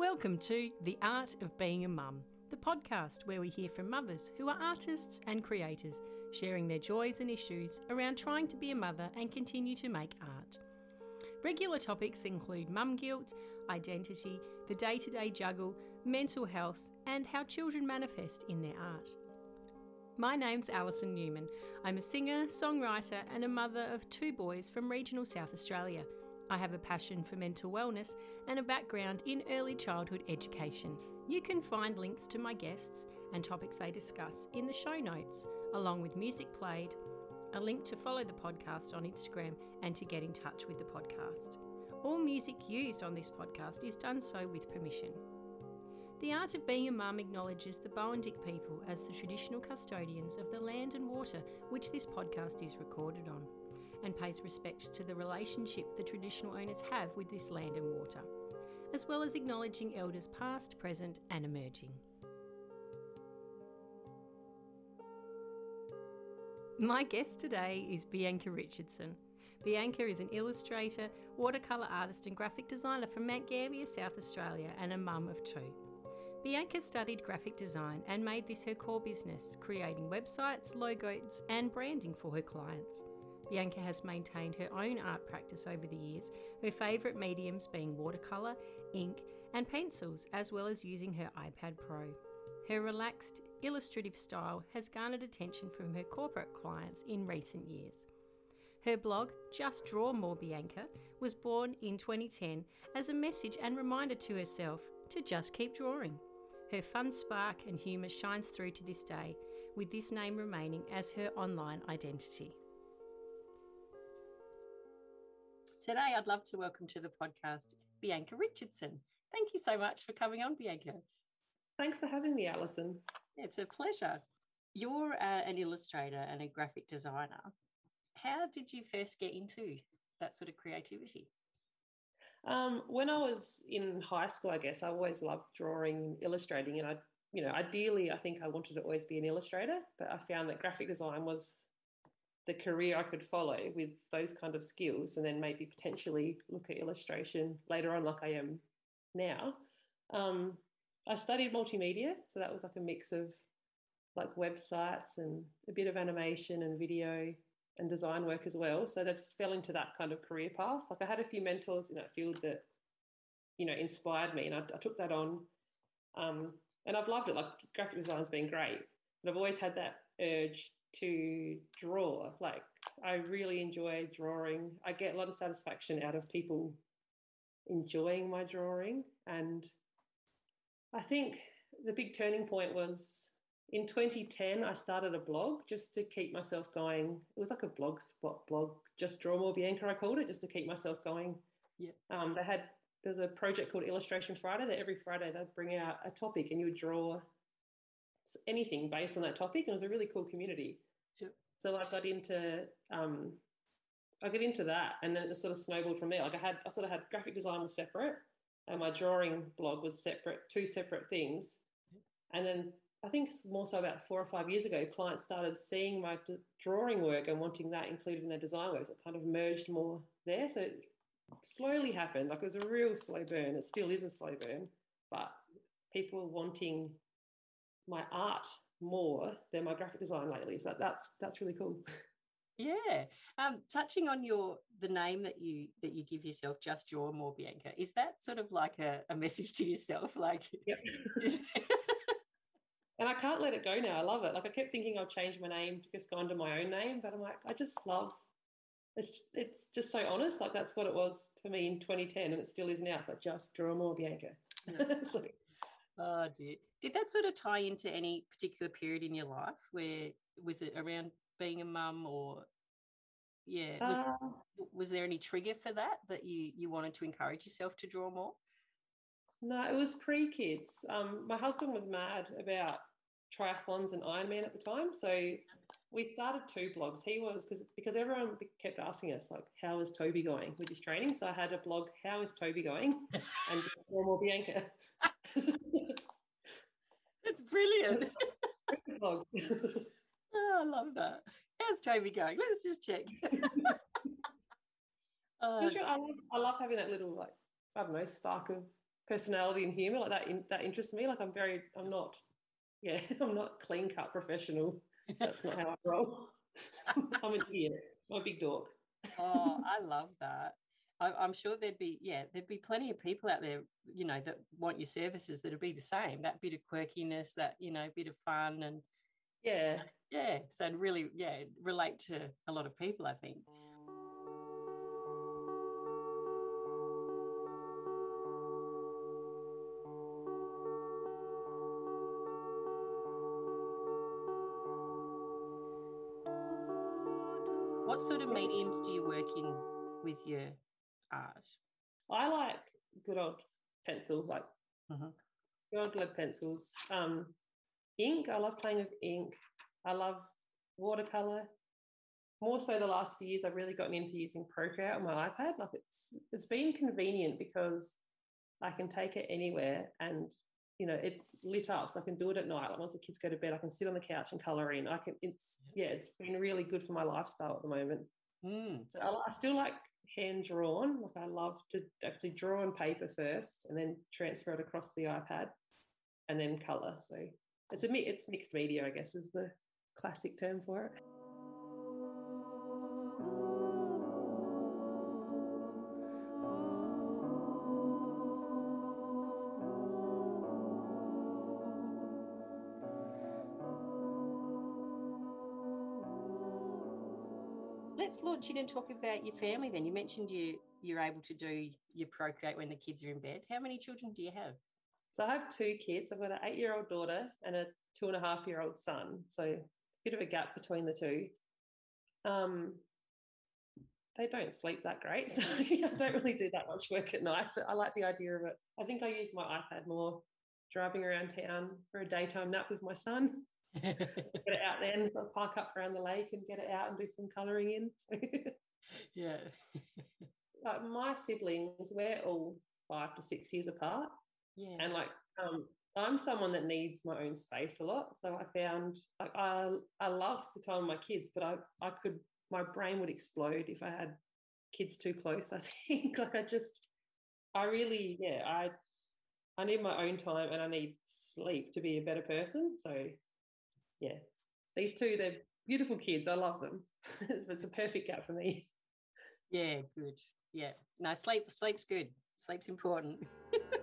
Welcome to The Art of Being a Mum, the podcast where we hear from mothers who are artists and creators, sharing their joys and issues around trying to be a mother and continue to make art. Regular topics include mum guilt, identity, the day to day juggle, mental health, and how children manifest in their art. My name's Alison Newman. I'm a singer, songwriter, and a mother of two boys from regional South Australia. I have a passion for mental wellness and a background in early childhood education. You can find links to my guests and topics they discuss in the show notes, along with music played, a link to follow the podcast on Instagram, and to get in touch with the podcast. All music used on this podcast is done so with permission. The Art of Being a Mum acknowledges the Boandik people as the traditional custodians of the land and water which this podcast is recorded on and pays respects to the relationship the traditional owners have with this land and water, as well as acknowledging elders past, present, and emerging. My guest today is Bianca Richardson. Bianca is an illustrator, watercolour artist, and graphic designer from Mount Gambier, South Australia, and a mum of two. Bianca studied graphic design and made this her core business, creating websites, logos, and branding for her clients. Bianca has maintained her own art practice over the years, her favourite mediums being watercolour, ink, and pencils, as well as using her iPad Pro. Her relaxed, illustrative style has garnered attention from her corporate clients in recent years. Her blog, Just Draw More Bianca, was born in 2010 as a message and reminder to herself to just keep drawing. Her fun spark and humour shines through to this day, with this name remaining as her online identity. Today, I'd love to welcome to the podcast Bianca Richardson. Thank you so much for coming on, Bianca. Thanks for having me, Alison. It's a pleasure. You're uh, an illustrator and a graphic designer. How did you first get into that sort of creativity? Um, when I was in high school, I guess I always loved drawing, illustrating, and I, you know, ideally, I think I wanted to always be an illustrator. But I found that graphic design was the career I could follow with those kind of skills, and then maybe potentially look at illustration later on, like I am now. Um, I studied multimedia, so that was like a mix of like websites and a bit of animation and video and design work as well. So that just fell into that kind of career path. Like I had a few mentors in that field that, you know, inspired me, and I, I took that on. Um, and I've loved it. Like graphic design's been great, but I've always had that urge to draw. Like I really enjoy drawing. I get a lot of satisfaction out of people enjoying my drawing. And I think the big turning point was in 2010, I started a blog just to keep myself going. It was like a blog spot blog, just draw more Bianca, I called it, just to keep myself going. Yeah. Um, they had there's a project called Illustration Friday that every Friday they'd bring out a topic and you would draw anything based on that topic. And it was a really cool community. Yep. So I got into um, I got into that, and then it just sort of snowballed from there. Like I had, I sort of had graphic design was separate, and my drawing blog was separate, two separate things. And then I think more so about four or five years ago, clients started seeing my d- drawing work and wanting that included in their design works. It kind of merged more there. So it slowly happened. Like it was a real slow burn. It still is a slow burn, but people wanting my art more than my graphic design lately. So that's that's really cool. Yeah. Um, touching on your the name that you that you give yourself, just draw more Bianca. Is that sort of like a, a message to yourself? Like yep. and I can't let it go now. I love it. Like I kept thinking I'll change my name to just go under my own name, but I'm like, I just love it's it's just so honest. Like that's what it was for me in 2010, and it still is now. It's like just draw more Bianca. Yeah. Oh dear. Did that sort of tie into any particular period in your life where was it around being a mum or yeah. Was, uh, was, there any trigger for that that you you wanted to encourage yourself to draw more? No, it was pre-kids. Um, my husband was mad about triathlons and Ironman at the time. So we started two blogs. He was because because everyone kept asking us like, "How is Toby going with his training?" So I had a blog, "How is Toby going?" and more Bianca. Brilliant. oh, I love that. How's Toby going? Let's just check. oh, I, love, I love having that little like I don't know spark of personality and humor like that. In, that interests me. Like I'm very, I'm not, yeah, I'm not clean cut professional. That's not how I roll. I'm an idiot. I'm a big dog. oh, I love that. I, am sure there'd be, yeah, there'd be plenty of people out there, you know, that want your services that'd be the same. That bit of quirkiness, that you know, bit of fun, and yeah, yeah. So I'd really, yeah, relate to a lot of people. I think. What sort of mediums do you work in with your art? I like good old pencils, like uh-huh. good old lead pencils. Um, ink, I love playing with ink. I love watercolor. More so, the last few years, I've really gotten into using Procreate on my iPad. Like it's it's been convenient because I can take it anywhere, and you know it's lit up, so I can do it at night. Like once the kids go to bed, I can sit on the couch and color in. I can. It's yeah, it's been really good for my lifestyle at the moment. Mm. So I, I still like hand drawn. Like I love to actually draw on paper first and then transfer it across the iPad and then color. So it's a it's mixed media, I guess, is the classic term for it. Let's launch in and talk about your family then. You mentioned you you're able to do your procreate when the kids are in bed. How many children do you have? So I have two kids. I've got an eight year old daughter and a two and a half year old son. So a bit of a gap between the two. Um, they don't sleep that great. So I don't really do that much work at night. I like the idea of it. I think I use my iPad more driving around town for a daytime nap with my son get it out there and park up around the lake and get it out and do some colouring in. So yeah. like my siblings, we're all five to six years apart. Yeah. And like um I'm someone that needs my own space a lot. So I found like I I love the time with my kids, but I I could my brain would explode if I had kids too close. I think like I just I really yeah I I need my own time and I need sleep to be a better person. So yeah, these two, they're beautiful kids. I love them. it's a perfect gap for me. Yeah, good. Yeah. No, sleep sleep's good. Sleep's important.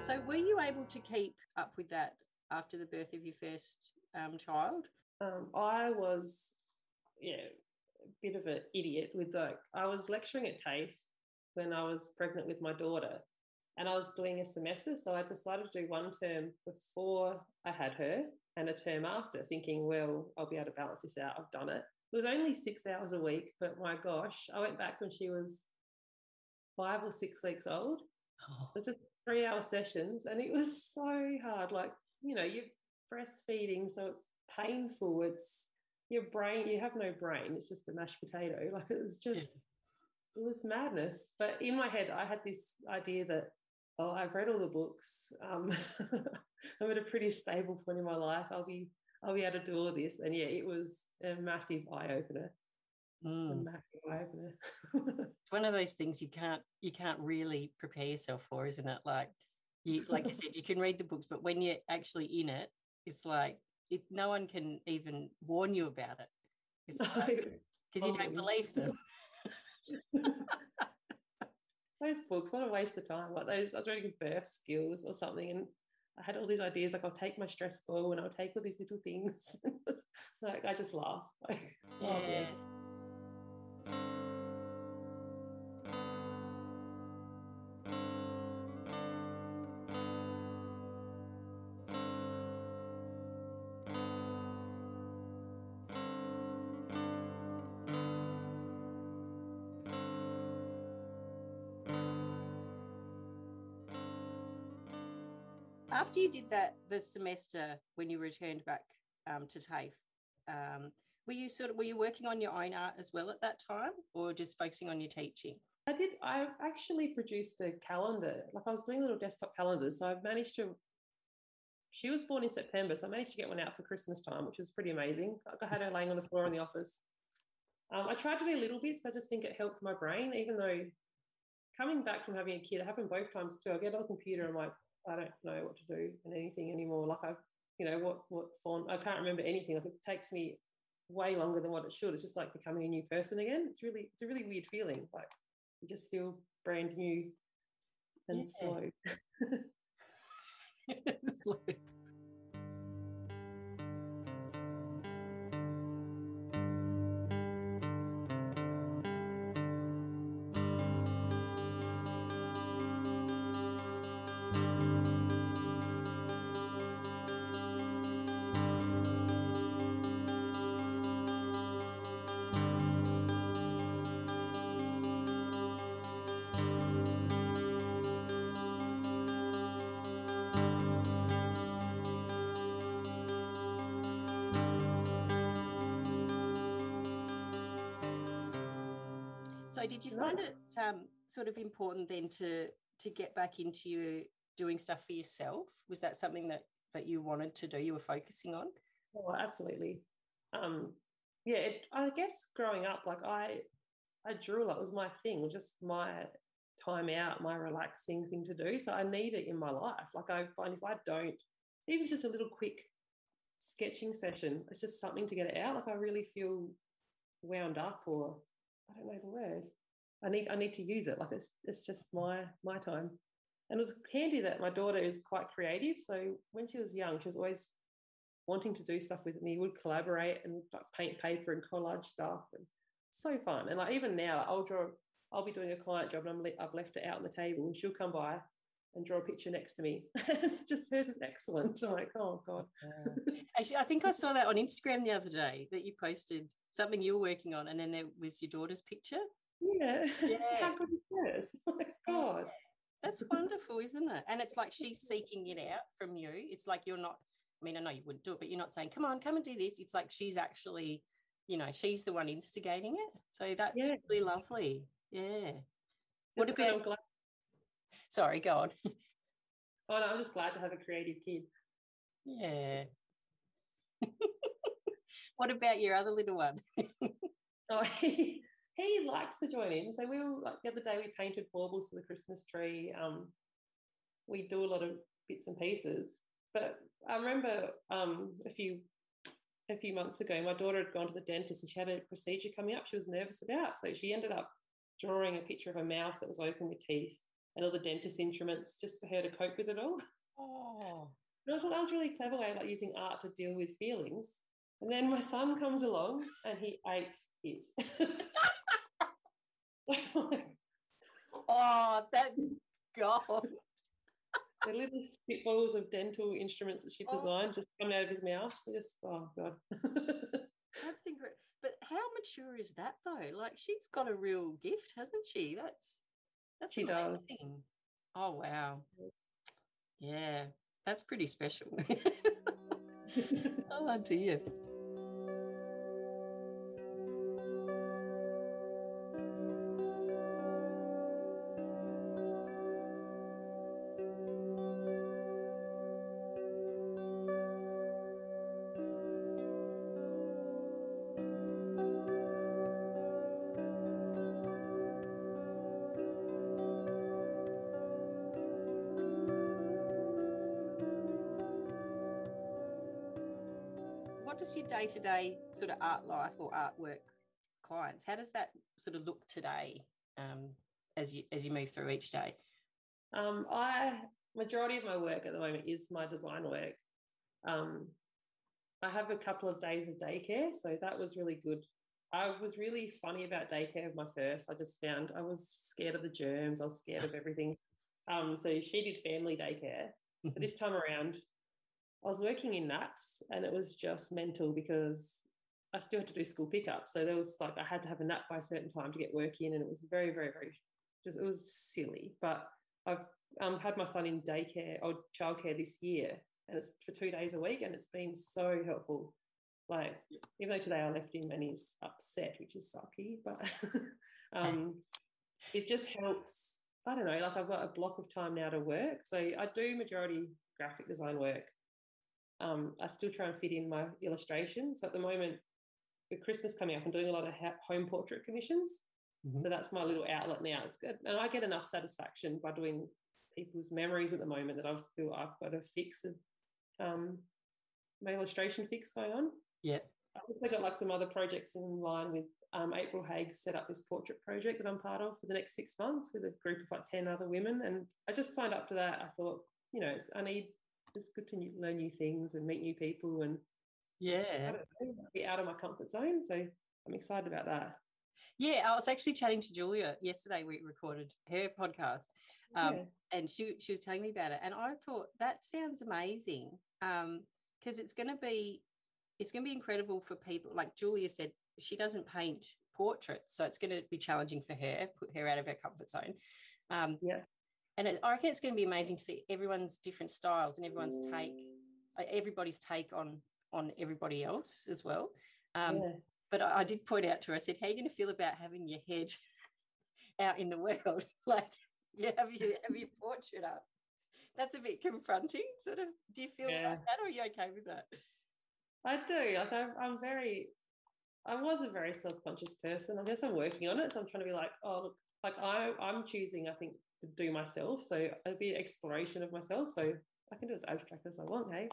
So, were you able to keep up with that after the birth of your first um, child? Um, I was, yeah, a bit of an idiot with like, I was lecturing at TAFE when I was pregnant with my daughter and I was doing a semester. So I decided to do one term before I had her and a term after, thinking, well, I'll be able to balance this out. I've done it. It was only six hours a week, but my gosh, I went back when she was five or six weeks old. Oh. It was just three hour sessions and it was so hard like you know you're breastfeeding so it's painful it's your brain you have no brain it's just a mashed potato like it was just it was madness. But in my head i had this idea that oh i've read all the books um, i'm at a pretty stable point in my life i'll be i'll be able to do all this and yeah it was a massive eye-opener Mm. it's one of those things you can't you can't really prepare yourself for, isn't it? Like you like I said, you can read the books, but when you're actually in it, it's like it, no one can even warn you about it. It's because like, you don't believe them. those books, what a waste of time. Like those, I was reading birth skills or something, and I had all these ideas like I'll take my stress ball and I'll take all these little things. like I just laugh. Like, yeah. Oh, yeah after you did that this semester when you returned back um, to TAFE, um, were you sort of were you working on your own art as well at that time, or just focusing on your teaching? I did. I actually produced a calendar. Like I was doing little desktop calendars, so I managed to. She was born in September, so I managed to get one out for Christmas time, which was pretty amazing. I had her laying on the floor in the office. Um, I tried to do little bits, but I just think it helped my brain. Even though coming back from having a kid, it happened both times too. I get on the computer, and I'm like, I don't know what to do and anything anymore. Like I, you know, what what font? I can't remember anything. Like it takes me way longer than what it should. It's just like becoming a new person again. It's really, it's a really weird feeling. Like you just feel brand new and yeah. slow. slow. Did you find it um, sort of important then to to get back into doing stuff for yourself? Was that something that that you wanted to do? You were focusing on? Oh, absolutely. Um, yeah, it, I guess growing up, like I, I drew a lot. It was my thing. Just my time out, my relaxing thing to do. So I need it in my life. Like I find if I don't, even just a little quick sketching session, it's just something to get it out. Like I really feel wound up or I don't know the word. I need I need to use it. Like it's it's just my my time. And it was handy that my daughter is quite creative. So when she was young, she was always wanting to do stuff with me. Would collaborate and like paint paper and collage stuff, and so fun. And like even now, I'll draw. I'll be doing a client job, and I'm I've left it out on the table, and she'll come by and draw a picture next to me. it's just hers is excellent. I'm like, oh god. Actually, I think I saw that on Instagram the other day that you posted something you were working on, and then there was your daughter's picture. Yeah. yeah. How good is this? Oh my god. That's wonderful, isn't it? And it's like she's seeking it out from you. It's like you're not. I mean, I know you wouldn't do it, but you're not saying, "Come on, come and do this." It's like she's actually, you know, she's the one instigating it. So that's yeah. really lovely. Yeah. What about? Glad- Sorry, go on. Oh no, I'm just glad to have a creative kid. Yeah. what about your other little one? oh, he, likes to join in. So we were like the other day we painted baubles for the Christmas tree. Um, we do a lot of bits and pieces. But I remember um, a few a few months ago, my daughter had gone to the dentist and she had a procedure coming up. She was nervous about, so she ended up drawing a picture of a mouth that was open with teeth and all the dentist instruments just for her to cope with it all. Oh. And I thought that was really clever way of like using art to deal with feelings. And then my son comes along and he ate it. oh, that's God. The little spitballs of dental instruments that she oh. designed just coming out of his mouth. Just oh god. that's incredible. But how mature is that though? Like she's got a real gift, hasn't she? That's that's she amazing. does. Oh wow. Yeah, that's pretty special. Oh, I love to hear. does your day to day sort of art life or artwork clients? How does that sort of look today um, as you as you move through each day? Um, I majority of my work at the moment is my design work. Um, I have a couple of days of daycare, so that was really good. I was really funny about daycare of my first. I just found I was scared of the germs. I was scared of everything. Um, so she did family daycare. But this time around, I was working in naps and it was just mental because I still had to do school pickup. So there was like I had to have a nap by a certain time to get work in, and it was very, very, very just it was silly. But I've um, had my son in daycare or childcare this year, and it's for two days a week, and it's been so helpful. Like even though today I left him and he's upset, which is sucky, but um, it just helps. I don't know, like I've got a block of time now to work, so I do majority graphic design work. Um, I still try and fit in my illustrations. So at the moment, with Christmas coming up, I'm doing a lot of home portrait commissions. Mm-hmm. So that's my little outlet now. It's good. And I get enough satisfaction by doing people's memories at the moment that I feel I've got a fix of um, my illustration fix going on. Yeah. I've also got like some other projects in line with um, April Haig set up this portrait project that I'm part of for the next six months with a group of like 10 other women. And I just signed up to that. I thought, you know, it's, I need, it's good to new, learn new things and meet new people and yeah, know, be out of my comfort zone. So I'm excited about that. Yeah, I was actually chatting to Julia yesterday. We recorded her podcast, um, yeah. and she she was telling me about it, and I thought that sounds amazing because um, it's going to be it's going to be incredible for people. Like Julia said, she doesn't paint portraits, so it's going to be challenging for her, put her out of her comfort zone. Um, yeah, and it, I reckon it's going to be amazing to see everyone's different styles and everyone's take, everybody's take on on everybody else as well. Um, yeah. But I, I, did point out to her, I said, how are you going to feel about having your head out in the world? like you have you have your portrait up. That's a bit confronting, sort of. Do you feel yeah. like that or are you okay with that? I do. Like I'm, I'm very, I was a very self-conscious person. I guess I'm working on it. So I'm trying to be like, oh, look, like I, I'm choosing, I think, do myself. So it'd be exploration of myself. So I can do as abstract as I want, hey?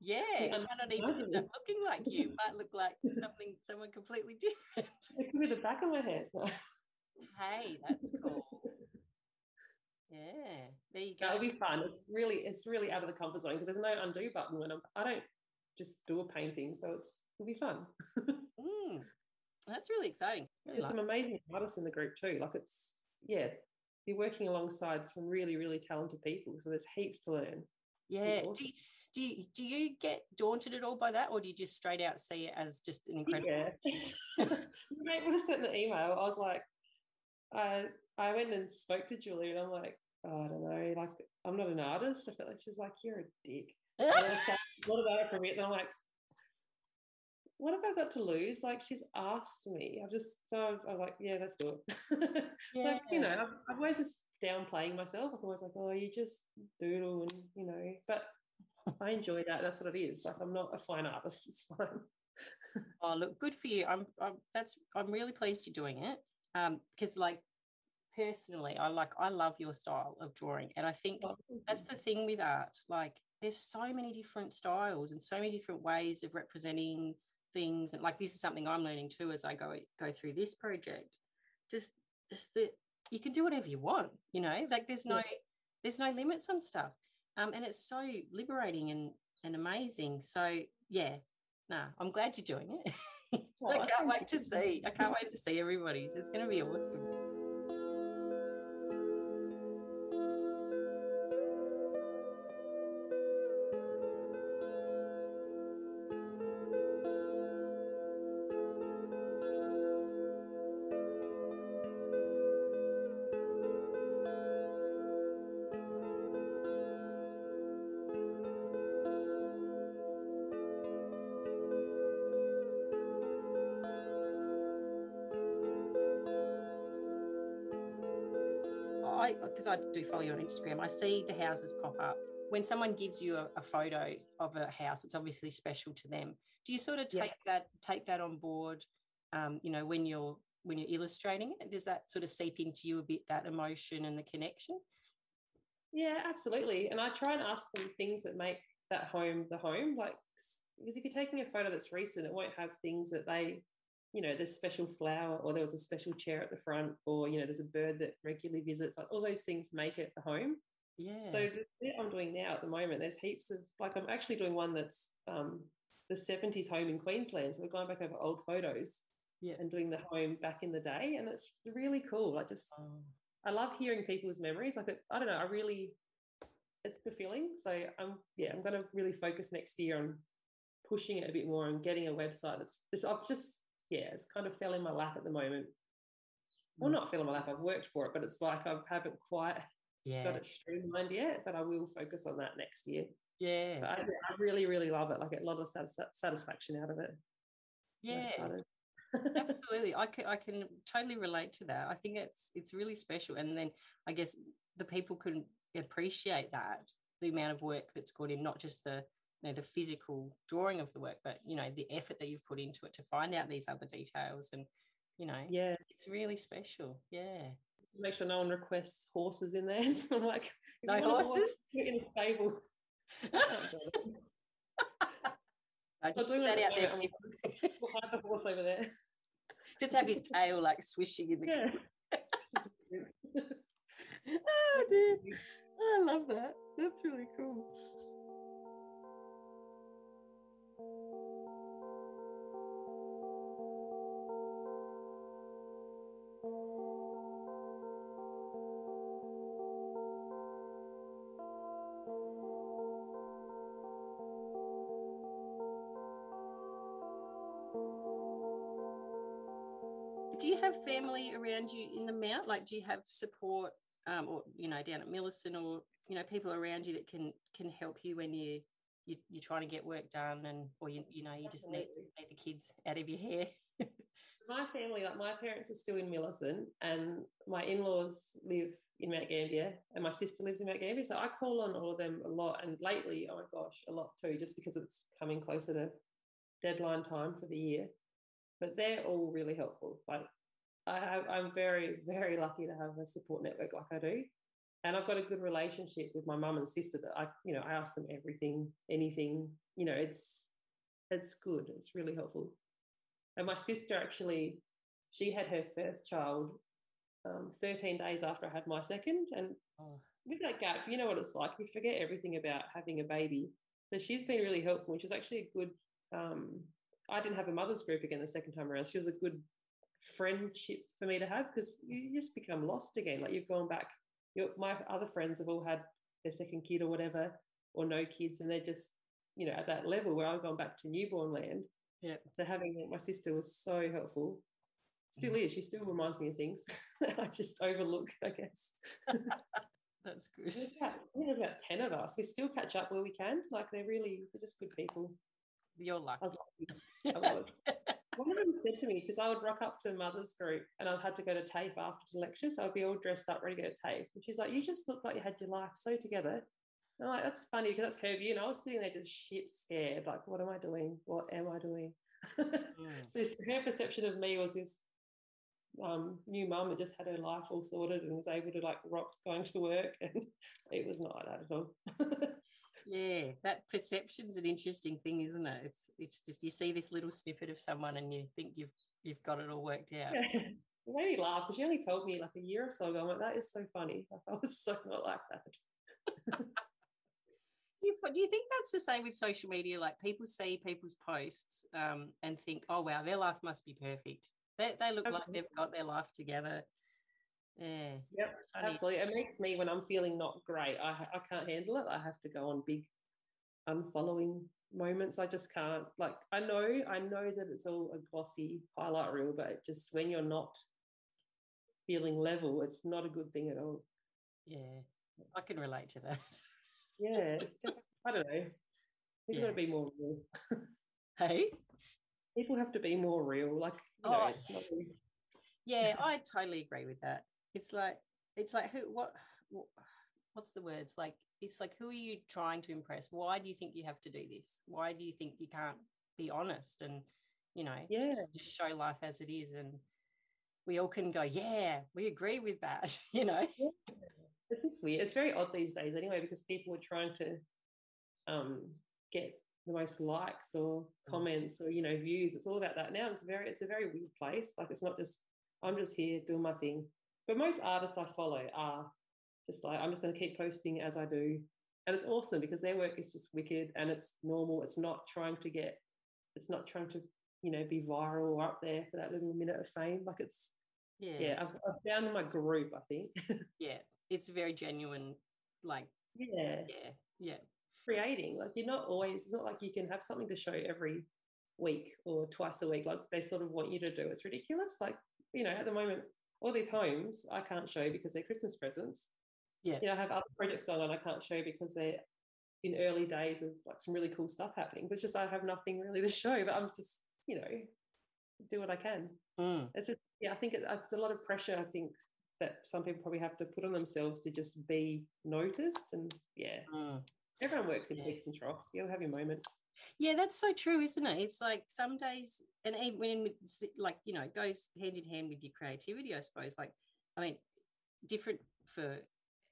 Yeah, it might not even end up looking like you. It might look like something someone completely different. It could be the back of my head. hey, that's cool. Yeah, there you go. That'll be fun. It's really, it's really out of the comfort zone because there's no undo button when I'm. I don't just do a painting, so it's it'll be fun. mm, that's really exciting. There's some amazing artists in the group too. Like it's yeah, you're working alongside some really, really talented people, so there's heaps to learn. Yeah. Awesome. Do, you, do you, do you get daunted at all by that, or do you just straight out see it as just an incredible? Yeah. when I sent the email, I was like, I I went and spoke to Julie, and I'm like, oh, I don't know, like I'm not an artist. I felt like she's like, you're a dick. what about it me? And I'm like, what have I got to lose? Like she's asked me. I've just so I'm like, yeah, let's do it. yeah. like you know, I've, I've always just downplaying myself. I'm always like, oh, you just doodle and you know, but I enjoy that. That's what it is. Like I'm not a fine artist. It's fine. oh, look, good for you. I'm, I'm that's I'm really pleased you're doing it. Um, because like personally, I like I love your style of drawing, and I think oh, that's the thing with art. Like there's so many different styles and so many different ways of representing things, and like this is something I'm learning too as I go go through this project. Just just that you can do whatever you want. You know, like there's no yeah. there's no limits on stuff um, and it's so liberating and and amazing. So yeah, nah, I'm glad you're doing it. I can't wait to see. I can't wait to see everybody's. It's going to be awesome. Because I do follow you on Instagram, I see the houses pop up. When someone gives you a, a photo of a house, it's obviously special to them. Do you sort of take yeah. that take that on board? Um, you know, when you're when you're illustrating it, does that sort of seep into you a bit that emotion and the connection? Yeah, absolutely. And I try and ask them things that make that home the home. Like, because if you're taking a photo that's recent, it won't have things that they you know, there's special flower or there was a special chair at the front or, you know, there's a bird that regularly visits, like all those things make it the home. Yeah. So the I'm doing now at the moment, there's heaps of, like I'm actually doing one that's um, the 70s home in Queensland. So we're going back over old photos yeah. and doing the home back in the day. And it's really cool. I just, oh. I love hearing people's memories. Like, it, I don't know, I really, it's fulfilling. So I'm, yeah, I'm going to really focus next year on pushing it a bit more and getting a website that's, this, I've just yeah, it's kind of fell in my lap at the moment. Well, mm. not fell in my lap. I've worked for it, but it's like I haven't quite yeah. got it streamlined yet, but I will focus on that next year. Yeah. I, I really, really love it. Like a lot of satisfaction out of it. Yeah. Absolutely. I can I can totally relate to that. I think it's it's really special. And then I guess the people can appreciate that, the amount of work that's gone in, not just the you know the physical drawing of the work, but you know, the effort that you've put into it to find out these other details and you know, yeah, it's really special. Yeah. Make sure no one requests horses in there. So I'm like, no horses horse, in a stable. I just put that out there. We'll hide the horse over there. Just have his tail like swishing in the yeah. oh dear. I love that. That's really cool. Do you have family around you in the mount? Like do you have support um, or you know down at millicent or you know people around you that can can help you when you, you you're trying to get work done and or you, you know you just need, need the kids out of your hair my family like my parents are still in millicent and my in-laws live in mount gambier and my sister lives in mount gambier so i call on all of them a lot and lately oh my gosh a lot too just because it's coming closer to deadline time for the year but they're all really helpful. Like I I'm very, very lucky to have a support network like I do. And I've got a good relationship with my mum and sister that I, you know, I ask them everything, anything, you know, it's, it's good. It's really helpful. And my sister actually, she had her first child um, 13 days after I had my second. And oh. with that gap, you know what it's like. You forget everything about having a baby. So she's been really helpful. And she's actually a good um, I didn't have a mother's group again the second time around. She was a good friendship for me to have because you just become lost again. Like you've gone back. Your, my other friends have all had their second kid or whatever, or no kids, and they're just you know at that level where I've gone back to newborn land. Yeah. So having my sister was so helpful. Still mm. is. She still reminds me of things I just overlook, I guess. That's good. There's about, there's about 10 of us. We still catch up where we can. Like they're really, they're just good people. You're lucky. I was lucky. One of them said to me, because I would rock up to a mother's group and I'd had to go to TAFE after the lecture. So I'd be all dressed up, ready to go to TAFE. And she's like, You just look like you had your life so together. And I'm like, That's funny because that's her view. And I was sitting there just shit scared. Like, what am I doing? What am I doing? Mm. so her perception of me was this um, new mum that just had her life all sorted and was able to like rock going to work. And it was not like that at all yeah that perception's an interesting thing isn't it it's it's just you see this little snippet of someone and you think you've you've got it all worked out yeah. It made me laugh because she only told me like a year or so ago. I'm like, that is so funny. I was so not like that. do, you, do you think that's the same with social media? Like people see people's posts um, and think, oh, wow, their life must be perfect. They, they look like they've got their life together. Yeah. Yep. Absolutely. It makes me when I'm feeling not great, I I can't handle it. I have to go on big unfollowing moments. I just can't like I know, I know that it's all a glossy highlight reel, but just when you're not feeling level, it's not a good thing at all. Yeah. I can relate to that. yeah, it's just I don't know. People yeah. gotta be more real. hey? People have to be more real. Like, you know, oh, it's not yeah, I totally agree with that it's like it's like who what what's the words? Like it's like who are you trying to impress? Why do you think you have to do this? Why do you think you can't be honest and you know yeah. just show life as it is and we all can go yeah we agree with that you know? Yeah. it's just weird. It's very odd these days anyway because people are trying to um get the most likes or mm. comments or you know views. It's all about that. Now it's very it's a very weird place. Like it's not just i'm just here doing my thing but most artists I follow are just like, I'm just going to keep posting as I do. And it's awesome because their work is just wicked and it's normal. It's not trying to get, it's not trying to, you know, be viral or up there for that little minute of fame. Like it's, yeah, yeah I've, I've found my group, I think. yeah. It's very genuine. Like, yeah. Yeah. Yeah. Creating. Like you're not always, it's not like you can have something to show every week or twice a week. Like they sort of want you to do. It's ridiculous. Like, you know, at the moment, all these homes I can't show because they're Christmas presents. Yeah. You know, I have other projects going on I can't show because they're in early days of like some really cool stuff happening. But just I have nothing really to show, but I'm just, you know, do what I can. Mm. It's just, yeah, I think it, it's a lot of pressure, I think, that some people probably have to put on themselves to just be noticed. And yeah, Mm. everyone works in peaks and troughs. You'll have your moment. Yeah, that's so true, isn't it? It's like some days, and even when like you know, it goes hand in hand with your creativity, I suppose. Like, I mean, different for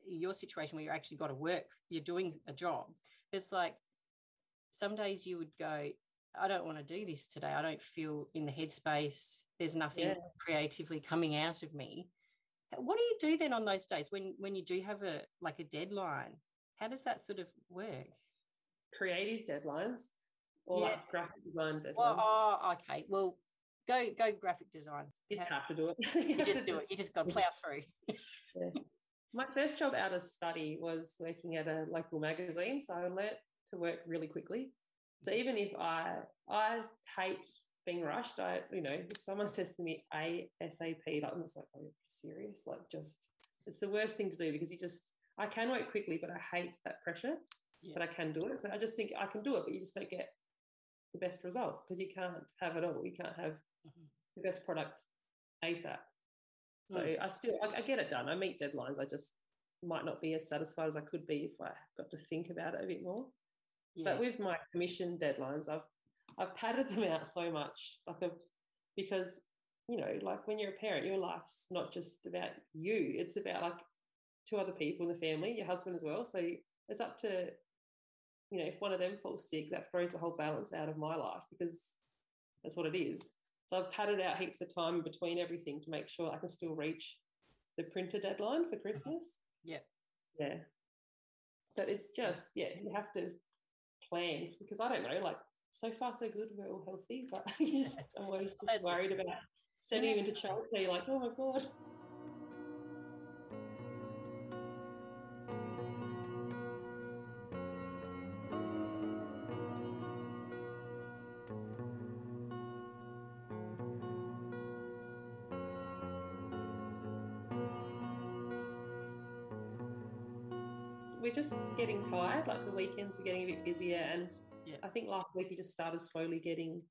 your situation where you actually got to work, you're doing a job. It's like some days you would go, I don't want to do this today. I don't feel in the headspace. There's nothing Yeah. creatively coming out of me. What do you do then on those days when when you do have a like a deadline? How does that sort of work? Creative deadlines or Yeah. like graphic design deadlines. Well, oh, okay. Well, go go graphic design. you just How- have to do it. you have just do it. You just got to plow through. My first job out of study was working at a local magazine, so I learnt to work really quickly. So even if I I hate being rushed, I you know if someone says to me ASAP, like I'm just like, oh, are you serious? Like just it's the worst thing to do because you just I can work quickly, but I hate that pressure. Yeah. But I can do it. So I just think I can do it, but you just don't get the best result because you can't have it all. You can't have Mhm. the best product ASAP. So Mm. I still I, I get it done. I meet deadlines. I just might not be as satisfied as I could be if I got to think about it a bit more. Yeah. But with my commission deadlines, I've I've padded them out so much, like I've, because you know, like when you're a parent, your life's not just about you; it's about like two other people in the family, your husband as well. So it's up to, you know, if one of them falls sick, that throws the whole balance out of my life because that's what it is. So I've padded out heaps of time between everything to make sure I can still reach the printer deadline for Christmas. Mm-hmm. Yeah. Yeah. But it's just, yeah, you have to plan because I don't know, like so far so good, we're all healthy, but you just I'm always just worried about sending him into childcare, like, oh my god. Just getting tired, like the weekends are getting a bit busier and Yeah. I think last week he just started slowly getting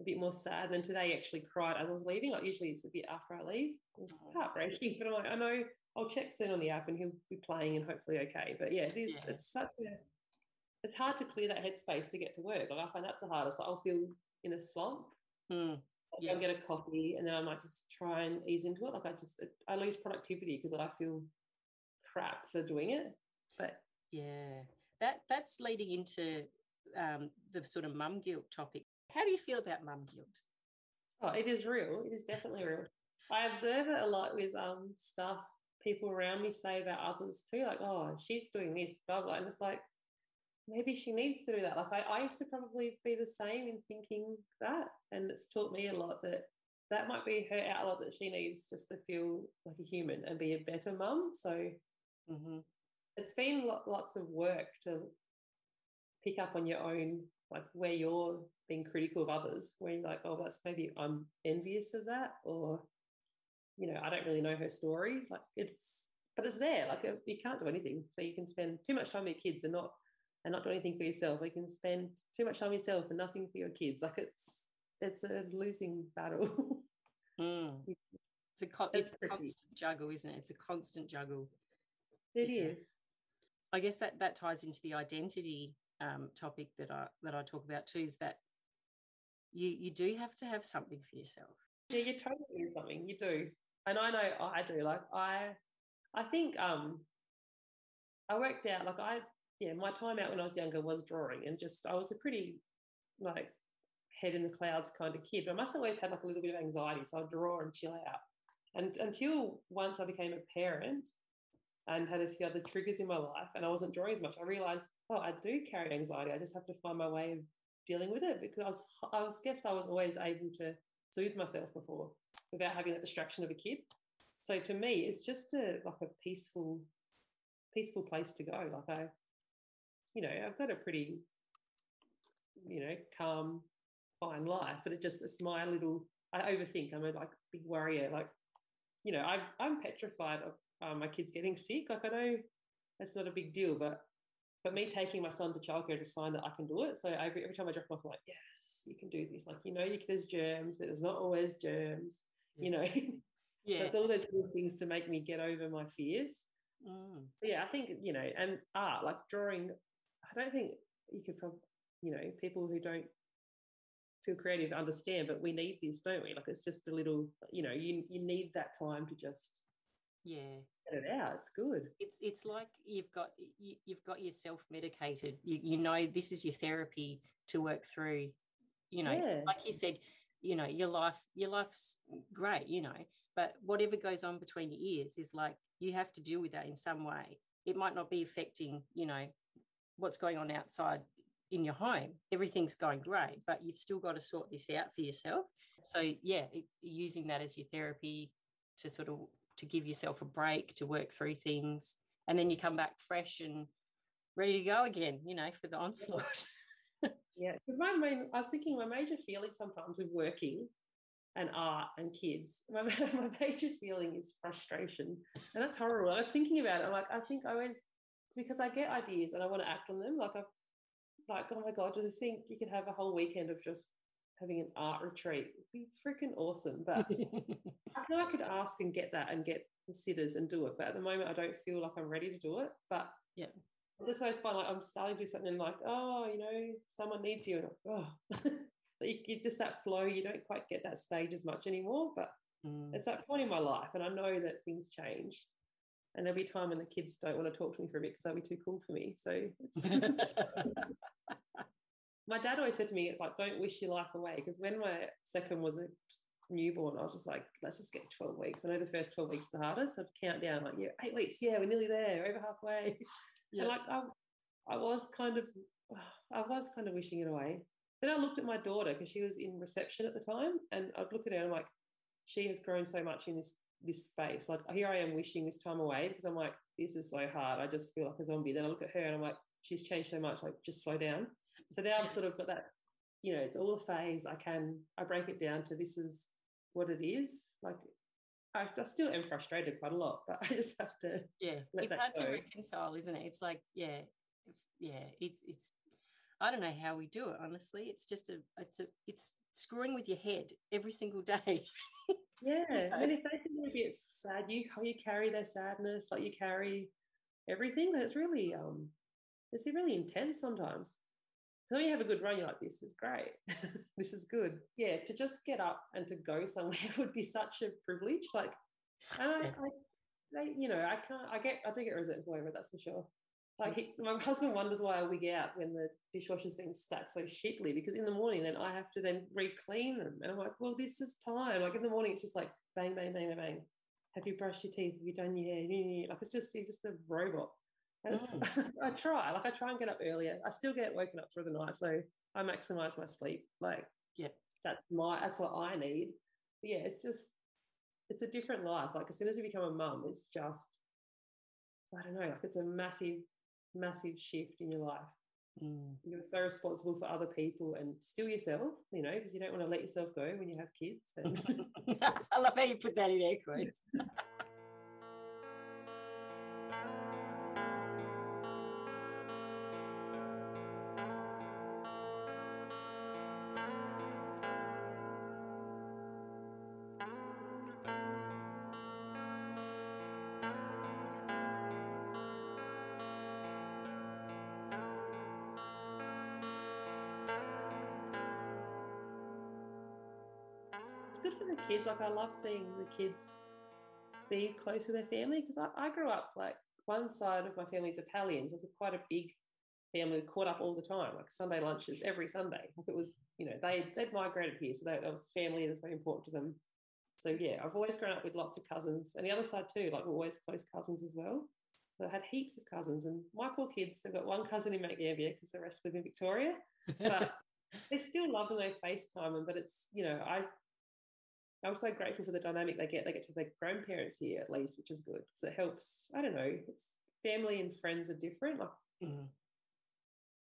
a bit more sad. And today he actually cried as I was leaving. Like usually it's a bit after I leave. It's Oh. heartbreaking, but I'm like, I know I'll check soon on the app and he'll be playing and hopefully okay. But yeah, it is. Yeah. It's such a. It's hard to clear that headspace to get to work. Like I find that's the hardest. I'll feel in a slump. Mm. I'll get a coffee and then I might just try and ease into it. Like I just I lose productivity because I feel crap for doing it. But Yeah. That that's leading into um, the sort of mum guilt topic. How do you feel about mum guilt? Oh, it is real. It is definitely real. I observe it a lot with um stuff people around me say about others too. Like, oh, she's doing this, blah blah. And it's like, maybe she needs to do that. Like I, I used to probably be the same in thinking that. And it's taught me a lot that that might be her outlet that she needs just to feel like a human and be a better mum. So Mm-hmm. It's been lo- lots of work to pick up on your own, like where you're being critical of others, where you're like, oh, that's maybe I'm envious of that, or you know, I don't really know her story. Like it's, but it's there. Like you can't do anything, so you can spend too much time with your kids and not and not do anything for yourself. You can spend too much time with yourself and nothing for your kids. Like it's it's a losing battle. Mm. It's a, con- It's it's a constant juggle, isn't it? It's a constant juggle. it Yeah. is. I guess that that ties into the identity um, topic that I that I talk about too. Is that you you do have to have something for yourself. Yeah, you totally do something. You do, and I know I do. Like I, I think um, I worked out like I yeah my time out when I was younger was drawing, and just I was a pretty like head in the clouds kind of kid. But I must have always had like a little bit of anxiety, so I'd draw and chill out. And until once I became a parent and had a few other triggers in my life, and I wasn't drawing as much, I realized oh I do carry anxiety. I just have to find my way of dealing with it because I was I was guess I was always able to soothe myself before without having that distraction of a kid. So to me, it's just a like a peaceful, peaceful place to go. Like I, you know, I've got a pretty, you know, calm, fine life, but it just it's my little. I overthink. I'm a like big worrier. Like, you know, I I'm petrified of um, my kid's getting sick. Like I know that's not a big deal, but but me taking my son to childcare is a sign that I can do it. So every, every time I drop him off, I'm like, yes, you can do this. Like, you know, you, there's germs, but there's not always germs, you know. yeah. so it's all those little things to make me get over my fears. Mm. Yeah, I think, you know, and art, like drawing, I don't think you could probably, you know, people who don't feel creative understand, but we need this, don't we? Like it's just a little, you know, you you need that time to just yeah get it out. It's good. It's it's like you've got you, you've got yourself medicated. You you know this is your therapy to work through. You know, yeah. like you said, you know your life your life's great. You know, but whatever goes on between your ears is like you have to deal with that in some way. It might not be affecting you know what's going on outside in your home everything's going great but you've still got to sort this out for yourself so yeah it, using that as your therapy to sort of to give yourself a break to work through things and then you come back fresh and ready to go again you know for the onslaught. Yeah because my main i was thinking my major feeling sometimes with working and art and kids my, my major feeling is frustration and that's horrible. I was thinking about it I'm like i think i always because i get ideas and i want to act on them like i've like, oh my God, do you think you could have a whole weekend of just having an art retreat? It'd be freaking awesome. But I know I could ask and get that and get the sitters and do it. But at the moment, I don't feel like I'm ready to do it. But yeah. This is fun. Like I'm starting to do something like, oh, you know, someone needs you. And oh, you, you just that flow. You don't quite get that stage as much anymore. But mm. it's that point in my life, and I know that things change and there'll be time when the kids don't want to talk to me for a bit because they'll be too cool for me. So my dad always said to me, like, don't wish your life away. Because when my second was a newborn, I was just like, let's just get 12 weeks. I know the first 12 weeks are the hardest. I'd count down, like, yeah, eight weeks. Yeah, we're nearly there, over halfway. Yeah. And like, I, I was kind of, I was kind of wishing it away. Then I looked at my daughter because she was in reception at the time. And I'd look at her and I'm like, she has grown so much in this this space. Like here I am wishing this time away because I'm like, this is so hard. I just feel like a zombie. Then I look at her and I'm like, she's changed so much. Like just slow down. So now I've sort of got that, you know, it's all a phase. I can I break it down to this is what it is. Like I, I still am frustrated quite a lot, but I just have to. Yeah, it's hard go. to reconcile, isn't it? It's like yeah, yeah. It's it's. I don't know how we do it. Honestly, it's just a it's a it's screwing with your head every single day. yeah, I mean, if they be a bit sad, you how you carry their sadness, like you carry everything. That's really um, it's really intense sometimes. When you have a good run, you're like, this is great. this is good. Yeah, to just get up and to go somewhere would be such a privilege. Like, and I, I they, you know, I can't. I get, I do get resentful over it. That's for sure. Like he, my husband wonders why I wig out when the dishwasher's been stacked so shittily because in the morning then I have to then re-clean them. And I'm like, well, this is time. Like in the morning, it's just like bang, bang, bang, bang, bang. Have you brushed your teeth? Have you done your hair? Like it's just you're just a robot. Mm. I try, like I try and get up earlier. I still get woken up through the night, so I maximize my sleep. Like, yeah, that's my that's what I need. But yeah, it's just it's a different life. Like as soon as you become a mum, it's just I don't know, like it's a massive massive shift in your life. Mm. You're so responsible for other people and still yourself, you know, because you don't want to let yourself go when you have kids. And... I love how you put that in air quotes. kids. Like I love seeing the kids be close to their family because I, I, grew up like one side of my family is Italian, so it's quite a big family caught up all the time, like Sunday lunches every Sunday. Like it was, you know, they they'd migrated here, so that, that was family was very important to them. So yeah, I've always grown up with lots of cousins, and the other side too, like we're always close cousins as well. So I had heaps of cousins, and my poor kids, they've got one cousin in Mount Gambier because the rest live in Victoria, but they still love them. They FaceTime them, but it's you know I I'm so grateful for the dynamic they get. They get to their grandparents here at least, which is good because it helps. I don't know. It's family and friends are different. Like, mm.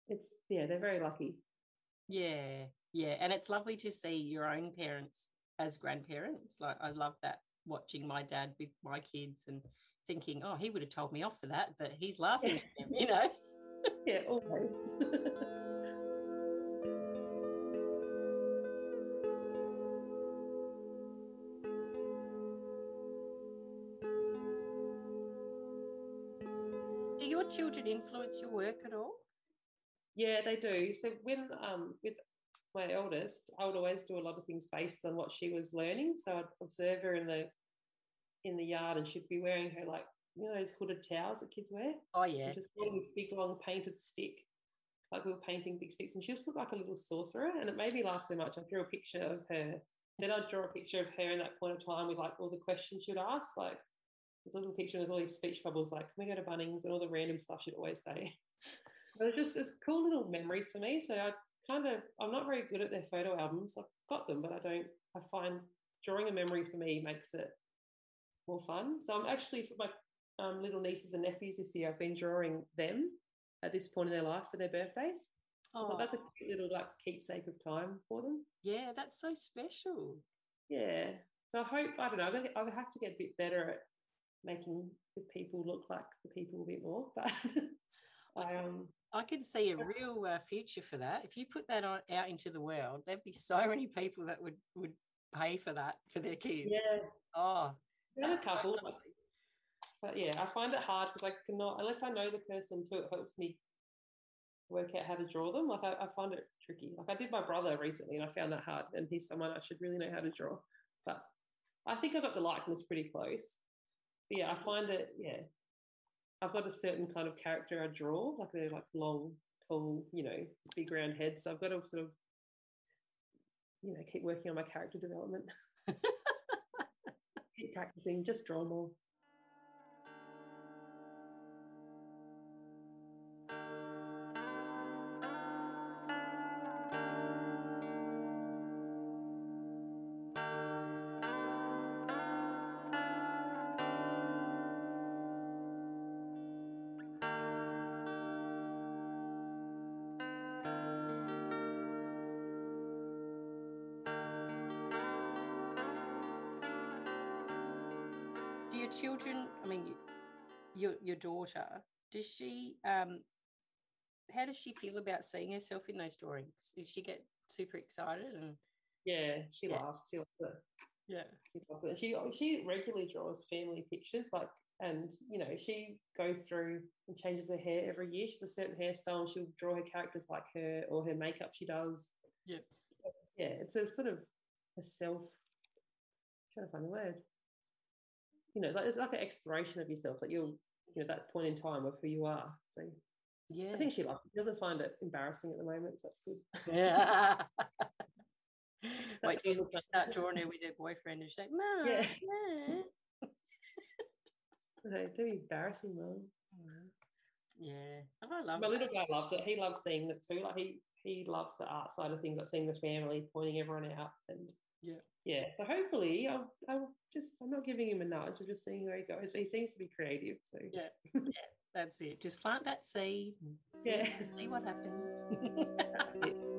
it's yeah, they're very lucky. Yeah, yeah, and it's lovely to see your own parents as grandparents. Like I love that watching my dad with my kids and thinking, oh, he would have told me off for that, but he's laughing at him, you know? yeah, always. your influence your work at all? Yeah, they do. So when um with my eldest, I would always do a lot of things based on what she was learning. So I'd observe her in the in the yard and she'd be wearing her like you know those hooded towels that kids wear. Oh yeah. Just holding this big long painted stick. Like we were painting big sticks and she just looked like a little sorcerer. And it made me laugh so much. I drew a picture of her. Then I'd draw a picture of her in that point of time with like all the questions she'd ask. Like this little picture there's all these speech bubbles like, can we go to Bunnings and all the random stuff she'd always say. But it's just it's cool little memories for me. So I kind of I'm not very good at their photo albums. I've got them, but I don't. I find drawing a memory for me makes it more fun. So I'm actually for my um, little nieces and nephews this year. I've been drawing them at this point in their life for their birthdays. Oh, that's a cute little like keepsake of time for them. Yeah, that's so special. Yeah. So I hope I don't know. I have to get a bit better at making the people look like the people a bit more, but I um I could see a real uh, future for that. If you put that on, out into the world, there'd be so many people that would would pay for that for their kids. Yeah. Oh, there's a couple. So but yeah, I find it hard because I cannot unless I know the person too. It helps me work out how to draw them. Like I, I find it tricky. Like I did my brother recently, and I found that hard. And he's someone I should really know how to draw. But I think I got the likeness pretty close. Yeah, I find it. Yeah, I've got a certain kind of character I draw, like they're like long, tall, you know, big round heads. So I've got to sort of, you know, keep working on my character development. keep practicing, just draw more. Children, I mean, your your daughter, does she? Um, how does she feel about seeing herself in those drawings? Does she get super excited? And yeah, she yeah. laughs. She loves it. Yeah, she loves it. She she regularly draws family pictures, like, and you know, she goes through and changes her hair every year. She's a certain hairstyle, and she'll draw her characters like her or her makeup she does. Yeah, yeah. It's a sort of a self. I'm trying to find the word you know, like, it's like an exploration of yourself that you're, you know, that point in time of who you are. So yeah, I think she loves. She doesn't find it embarrassing at the moment, so that's good. Yeah. Wait, you start drawing her with her boyfriend and she's like, Mom, yeah. no, very embarrassing, Mom. Mm-hmm. Yeah, oh, I love. My little guy loves it. He loves seeing it too. Like he he loves the art side of things, like seeing the family, pointing everyone out, and yeah, yeah. So hopefully, I'll, I'll just I'm not giving him a nudge. I'm just seeing where he goes. But he seems to be creative. So yeah, yeah, that's it. Just plant that seed. See, yeah, see what happens.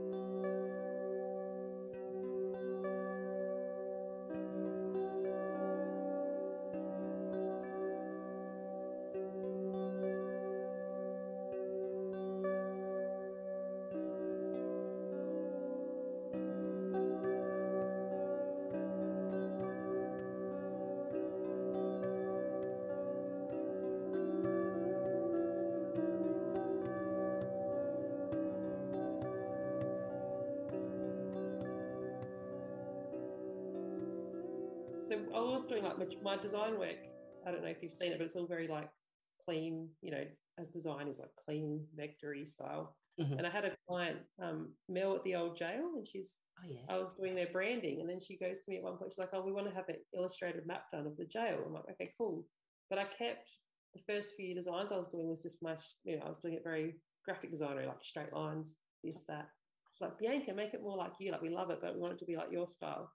was doing like my design work. I don't know if you've seen it, but it's all very like clean, you know, as design is like clean vectory style. Mm-hmm. And I had a client, um, Mel at the old jail, and she's, oh, yeah. I was doing their branding. And then she goes to me at one point, she's like, Oh, we want to have an illustrated map done of the jail. I'm like, Okay, cool. But I kept the first few designs I was doing was just my, you know, I was doing it very graphic designer, like straight lines, this, that. She's like, Bianca, make it more like you. Like, we love it, but we want it to be like your style.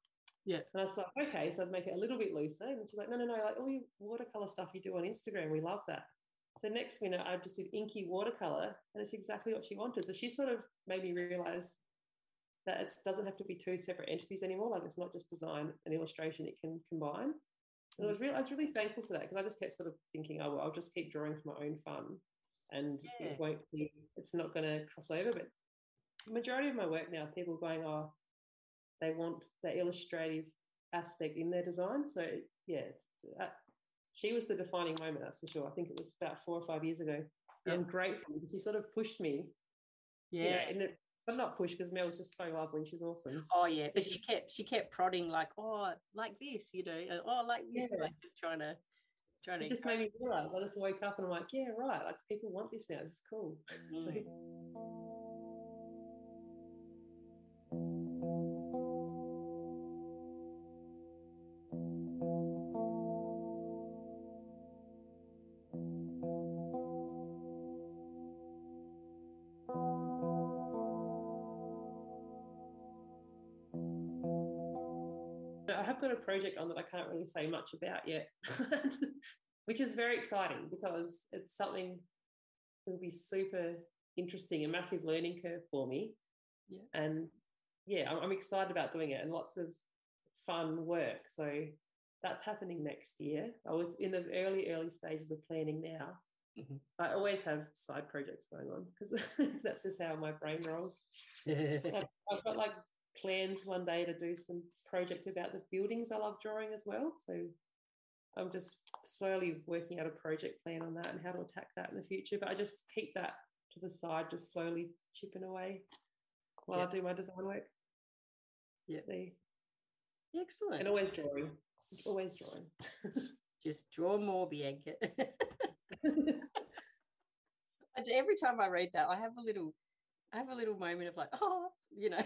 Yeah. And I was like, okay, so I'd make it a little bit looser. And she's like, no, no, no, like all your watercolor stuff you do on Instagram, we love that. So next minute I just did inky watercolor and it's exactly what she wanted. So she sort of made me realize that it doesn't have to be two separate entities anymore. Like it's not just design and illustration, it can combine. And I was really, I was really thankful for that because I just kept sort of thinking, oh, well, I'll just keep drawing for my own fun, and yeah. it won't be, it's not going to cross over. But the majority of my work now, people are going, oh, they want the illustrative aspect in their design. So yeah, that, she was the defining moment, that's for sure. I think it was about four or five years ago. Yeah. I'm grateful because she sort of pushed me. Yeah. yeah and it, but not push because Mel's just so lovely. She's awesome. Oh yeah, but she kept she kept prodding like, oh, like this, you know, oh, like this, yeah. like just trying to trying it to. just made me realize. I just woke up and I'm like, yeah, right. Like people want this now. This is cool. Mm. project on that I can't really say much about yet, which is very exciting because it's something that will be super interesting, a massive learning curve for me. Yeah. And yeah, I'm, I'm excited about doing it and lots of fun work. So that's happening next year. I was in the early, early stages of planning now. Mm-hmm. I always have side projects going on because that's just how my brain rolls. I've, I've got like plans one day to do some project about the buildings I love drawing as well. So I'm just slowly working out a project plan on that and how to attack that in the future. But I just keep that to the side, just slowly chipping away while I do my design work. Yeah. See. Excellent. And always drawing. Always drawing. just draw more, Bianca. Every time I read that, I have a little I have a little moment of like, oh, you know.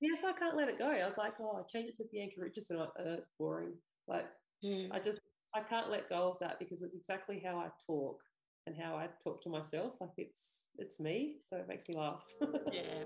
Yes, I can't let it go. I was like, oh, I changed it to Bianca Richardson. Uh, it's boring. Like, mm. I just, I can't let go of that because it's exactly how I talk and how I talk to myself. Like, it's, it's me. So it makes me laugh. yeah.